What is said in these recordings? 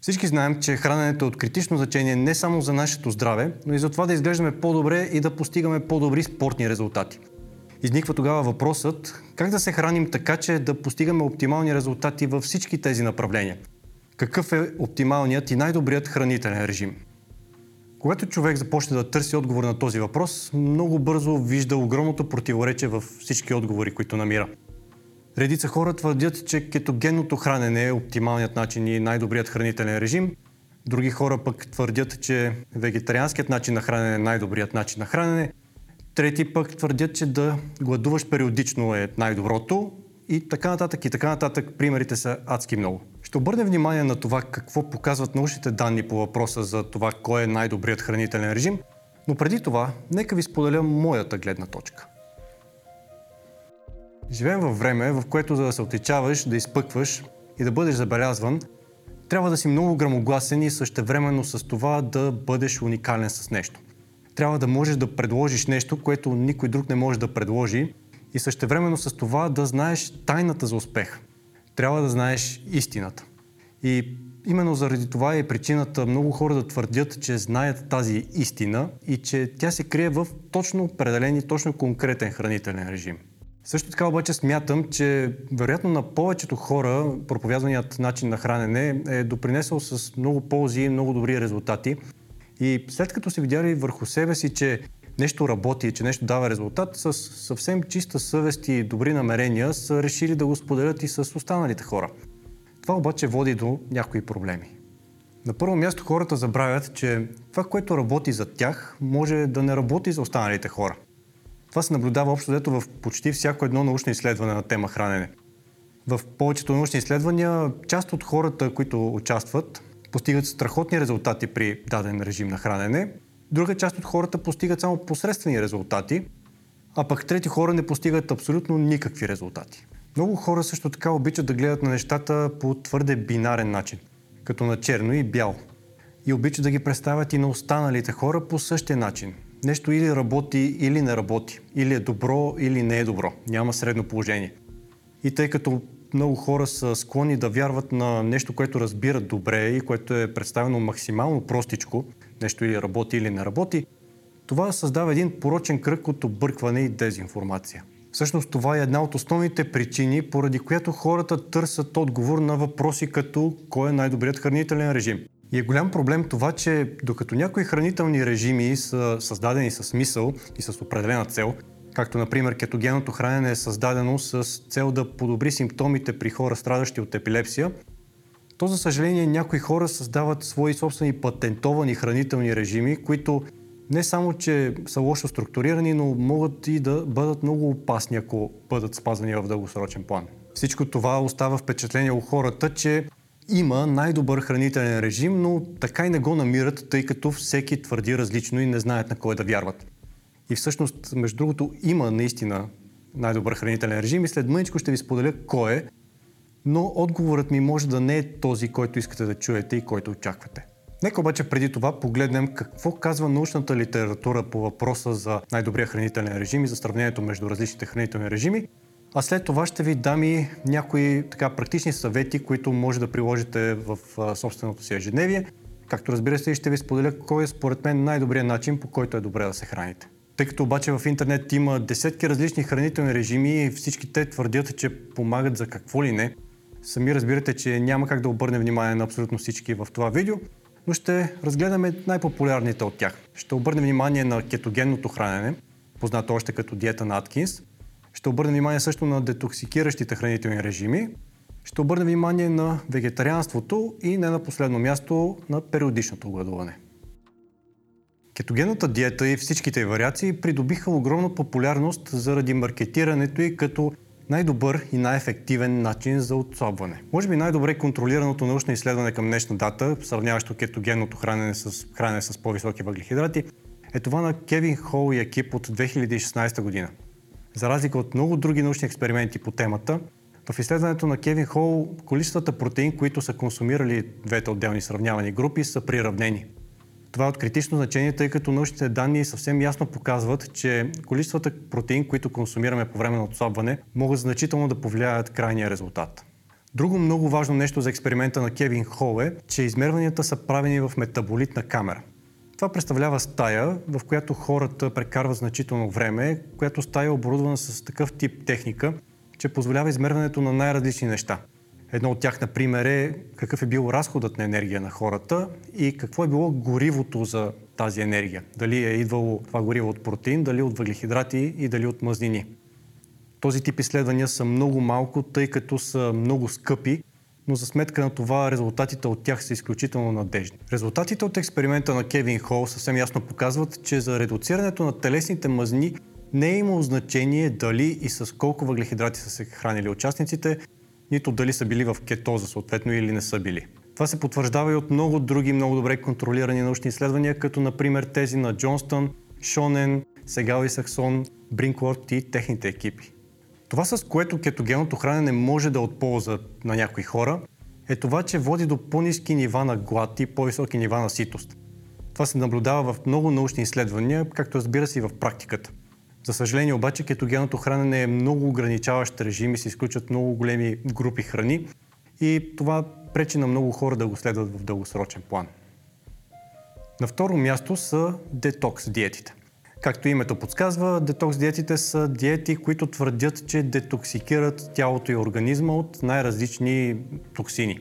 Всички знаем, че храненето е от критично значение не само за нашето здраве, но и за това да изглеждаме по-добре и да постигаме по-добри спортни резултати. Изниква тогава въпросът как да се храним така, че да постигаме оптимални резултати във всички тези направления. Какъв е оптималният и най-добрият хранителен режим? Когато човек започне да търси отговор на този въпрос, много бързо вижда огромното противоречие във всички отговори, които намира. Редица хора твърдят, че кетогенното хранене е оптималният начин и най-добрият хранителен режим. Други хора пък твърдят, че вегетарианският начин на хранене е най-добрият начин на хранене. Трети пък твърдят, че да гладуваш периодично е най-доброто. И така нататък, и така нататък. Примерите са адски много. Ще обърнем внимание на това какво показват научните данни по въпроса за това кой е най-добрият хранителен режим, но преди това, нека ви споделя моята гледна точка. Живеем във време, в което за да се отличаваш, да изпъкваш и да бъдеш забелязван, трябва да си много грамогласен и същевременно с това да бъдеш уникален с нещо. Трябва да можеш да предложиш нещо, което никой друг не може да предложи и същевременно с това да знаеш тайната за успех. Трябва да знаеш истината. И именно заради това е причината много хора да твърдят, че знаят тази истина и че тя се крие в точно определен и точно конкретен хранителен режим. Също така обаче смятам, че вероятно на повечето хора проповядваният начин на хранене е допринесъл с много ползи и много добри резултати. И след като се видяли върху себе си, че нещо работи, че нещо дава резултат, с съвсем чиста съвест и добри намерения са решили да го споделят и с останалите хора. Това обаче води до някои проблеми. На първо място хората забравят, че това, което работи за тях, може да не работи за останалите хора. Това се наблюдава общо взето в почти всяко едно научно изследване на тема хранене. В повечето научни изследвания част от хората, които участват, постигат страхотни резултати при даден режим на хранене, друга част от хората постигат само посредствени резултати, а пък трети хора не постигат абсолютно никакви резултати. Много хора също така обичат да гледат на нещата по твърде бинарен начин, като на черно и бяло. И обичат да ги представят и на останалите хора по същия начин – нещо или работи, или не работи. Или е добро, или не е добро. Няма средно положение. И тъй като много хора са склонни да вярват на нещо, което разбират добре и което е представено максимално простичко, нещо или работи, или не работи, това създава един порочен кръг от объркване и дезинформация. Всъщност това е една от основните причини, поради която хората търсят отговор на въпроси като кой е най-добрият хранителен режим. И е голям проблем това, че докато някои хранителни режими са създадени с смисъл и с определена цел, както например кетогенното хранене е създадено с цел да подобри симптомите при хора страдащи от епилепсия, то за съжаление някои хора създават свои собствени патентовани хранителни режими, които не само, че са лошо структурирани, но могат и да бъдат много опасни, ако бъдат спазвани в дългосрочен план. Всичко това остава впечатление у хората, че има най-добър хранителен режим, но така и не го намират, тъй като всеки твърди различно и не знаят на кой да вярват. И всъщност, между другото, има наистина най-добър хранителен режим и след мъничко ще ви споделя кой е, но отговорът ми може да не е този, който искате да чуете и който очаквате. Нека обаче преди това погледнем какво казва научната литература по въпроса за най-добрия хранителен режим и за сравнението между различните хранителни режими а след това ще ви дам и някои така практични съвети, които може да приложите в собственото си ежедневие. Както разбира се, ще ви споделя кой е според мен най-добрият начин, по който е добре да се храните. Тъй като обаче в интернет има десетки различни хранителни режими и всички те твърдят, че помагат за какво ли не, сами разбирате, че няма как да обърнем внимание на абсолютно всички в това видео, но ще разгледаме най-популярните от тях. Ще обърнем внимание на кетогенното хранене, познато още като диета на Аткинс, ще обърнем внимание също на детоксикиращите хранителни режими. Ще обърнем внимание на вегетарианството и не на последно място на периодичното гладуване. Кетогенната диета и всичките вариации придобиха огромна популярност заради маркетирането и като най-добър и най-ефективен начин за отслабване. Може би най-добре контролираното научно изследване към днешна дата, сравняващо кетогенното хранене с хранене с по-високи въглехидрати, е това на Кевин Хол и екип от 2016 година. За разлика от много други научни експерименти по темата, в изследването на Кевин Хол количествата протеин, които са консумирали двете отделни сравнявани групи, са приравнени. Това е от критично значение, тъй като научните данни съвсем ясно показват, че количествата протеин, които консумираме по време на отслабване, могат значително да повлияят крайния резултат. Друго много важно нещо за експеримента на Кевин Хол е, че измерванията са правени в метаболитна камера. Това представлява стая, в която хората прекарват значително време, която стая е оборудвана с такъв тип техника, че позволява измерването на най-различни неща. Едно от тях, например, е какъв е бил разходът на енергия на хората и какво е било горивото за тази енергия. Дали е идвало това гориво от протеин, дали от въглехидрати и дали от мазнини. Този тип изследвания са много малко, тъй като са много скъпи, но за сметка на това резултатите от тях са изключително надежни. Резултатите от експеримента на Кевин Хол съвсем ясно показват, че за редуцирането на телесните мазни не е имало значение дали и с колко въглехидрати са се хранили участниците, нито дали са били в кетоза съответно или не са били. Това се потвърждава и от много други много добре контролирани научни изследвания, като например тези на Джонстън, Шонен, Сегал и Саксон, Бринкворт и техните екипи. Това, с което кетогенното хранене може да отполза на някои хора, е това, че води до по-низки нива на глад и по-високи нива на ситост. Това се наблюдава в много научни изследвания, както разбира се и в практиката. За съжаление обаче кетогенното хранене е много ограничаващ режим и се изключват много големи групи храни и това пречи на много хора да го следват в дългосрочен план. На второ място са детокс диетите. Както името подсказва, детокс диетите са диети, които твърдят, че детоксикират тялото и организма от най-различни токсини.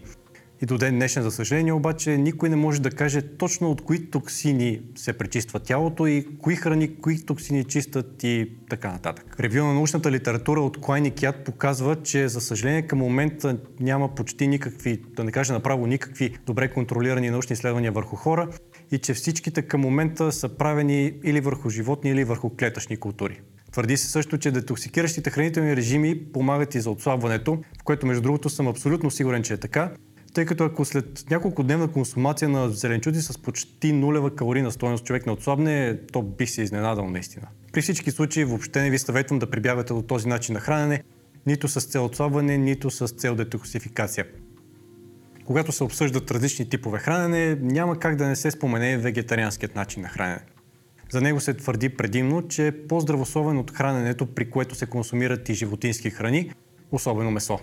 И до ден днешен, за съжаление, обаче никой не може да каже точно от кои токсини се пречиства тялото и кои храни, кои токсини чистат и така нататък. Ревю на научната литература от Клайн и Кят показва, че за съжаление към момента няма почти никакви, да не кажа направо никакви добре контролирани научни изследвания върху хора и че всичките към момента са правени или върху животни, или върху клетъчни култури. Твърди се също, че детоксикиращите хранителни режими помагат и за отслабването, в което между другото съм абсолютно сигурен, че е така, тъй като ако след няколко дневна консумация на зеленчуци с почти нулева калорийна стоеност човек не отслабне, то би се изненадал наистина. При всички случаи въобще не ви съветвам да прибягвате до този начин на хранене, нито с цел отслабване, нито с цел детоксификация. Когато се обсъждат различни типове хранене, няма как да не се спомене вегетарианският начин на хранене. За него се твърди предимно, че е по-здравословен от храненето, при което се консумират и животински храни, особено месо.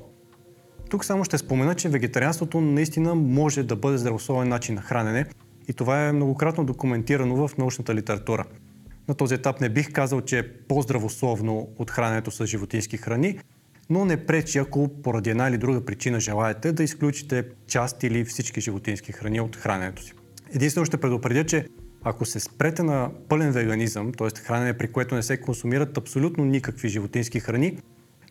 Тук само ще спомена, че вегетарианството наистина може да бъде здравословен начин на хранене и това е многократно документирано в научната литература. На този етап не бих казал, че е по-здравословно от храненето с животински храни, но не пречи, ако поради една или друга причина желаете да изключите част или всички животински храни от храненето си. Единствено ще предупредя, че ако се спрете на пълен веганизъм, т.е. хранене, при което не се консумират абсолютно никакви животински храни,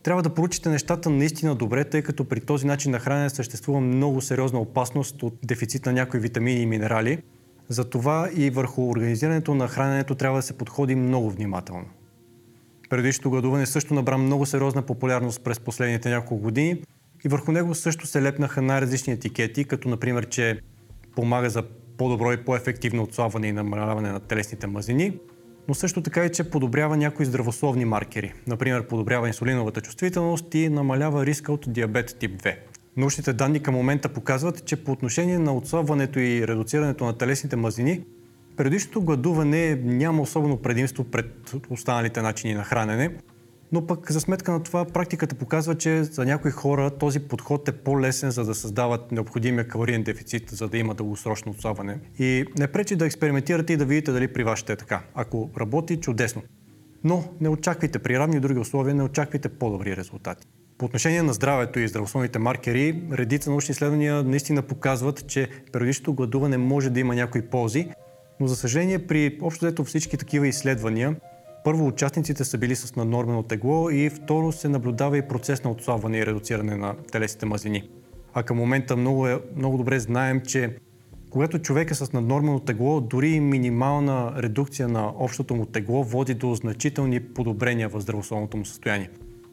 трябва да поручите нещата наистина добре, тъй като при този начин на хранене съществува много сериозна опасност от дефицит на някои витамини и минерали. Затова и върху организирането на храненето трябва да се подходи много внимателно. Предишното гладуване също набра много сериозна популярност през последните няколко години и върху него също се лепнаха най-различни етикети, като например, че помага за по-добро и по-ефективно отслабване и намаляване на телесните мазнини, но също така и, че подобрява някои здравословни маркери. Например, подобрява инсулиновата чувствителност и намалява риска от диабет тип 2. Научните данни към момента показват, че по отношение на отслабването и редуцирането на телесните мазнини, предишното гладуване няма особено предимство пред останалите начини на хранене, но пък за сметка на това практиката показва, че за някои хора този подход е по-лесен, за да създават необходимия калориен дефицит, за да има дългосрочно отслабване. И не пречи да експериментирате и да видите дали при вас ще е така. Ако работи, чудесно. Но не очаквайте при равни други условия, не очаквайте по-добри резултати. По отношение на здравето и здравословните маркери, редица научни изследвания наистина показват, че периодичното гладуване може да има някои ползи, но за съжаление при общо взето всички такива изследвания първо, участниците са били с наднормено тегло и второ се наблюдава и процес на отслабване и редуциране на телесите мазнини. А към момента много, е, много добре знаем, че когато човек е с наднормено тегло, дори минимална редукция на общото му тегло води до значителни подобрения в здравословното му състояние.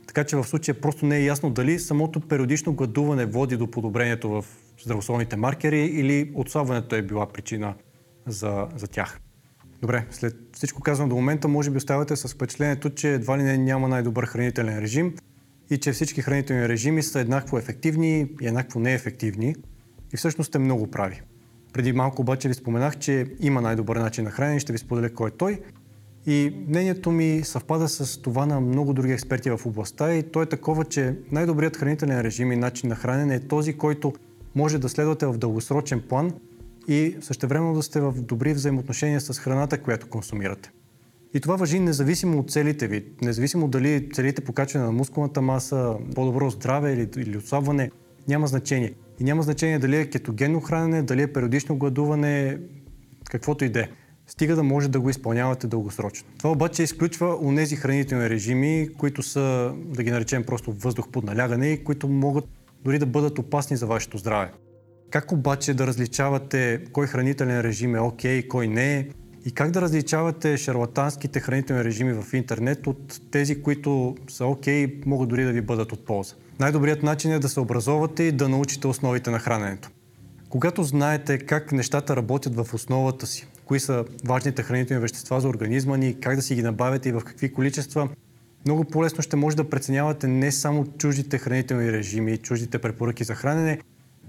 Така че в случая просто не е ясно дали самото периодично гладуване води до подобрението в здравословните маркери или отслабването е била причина за, за тях. Добре, след всичко казвам до момента, може би оставате с впечатлението, че едва ли не няма най-добър хранителен режим и че всички хранителни режими са еднакво ефективни и еднакво неефективни. И всъщност сте много прави. Преди малко обаче ви споменах, че има най-добър начин на хранене ще ви споделя кой е той. И мнението ми съвпада с това на много други експерти в областта и то е такова, че най-добрият хранителен режим и начин на хранене е този, който може да следвате в дългосрочен план и същевременно да сте в добри взаимоотношения с храната, която консумирате. И това въжи независимо от целите ви, независимо дали целите покачване на мускулната маса, по-добро здраве или, или отслабване, няма значение. И няма значение дали е кетогенно хранене, дали е периодично гладуване, каквото и да е. Стига да може да го изпълнявате дългосрочно. Това обаче изключва онези хранителни режими, които са, да ги наречем просто въздух под налягане и които могат дори да бъдат опасни за вашето здраве. Как обаче да различавате кой хранителен режим е окей, okay, кой не е? И как да различавате шарлатанските хранителни режими в интернет от тези, които са окей, okay, могат дори да ви бъдат от полза? Най-добрият начин е да се образовате и да научите основите на храненето. Когато знаете как нещата работят в основата си, кои са важните хранителни вещества за организма ни, как да си ги набавяте и в какви количества, много по-лесно ще може да преценявате не само чуждите хранителни режими, чуждите препоръки за хранене,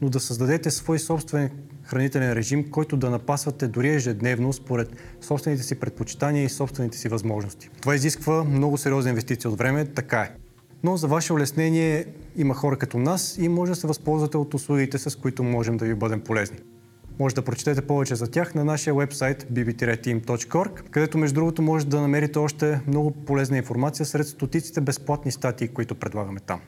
но да създадете свой собствен хранителен режим, който да напасвате дори ежедневно според собствените си предпочитания и собствените си възможности. Това изисква много сериозна инвестиция от време, така е. Но за ваше улеснение има хора като нас и може да се възползвате от услугите, с които можем да ви бъдем полезни. Може да прочетете повече за тях на нашия вебсайт bb-team.org, където между другото може да намерите още много полезна информация сред стотиците безплатни статии, които предлагаме там.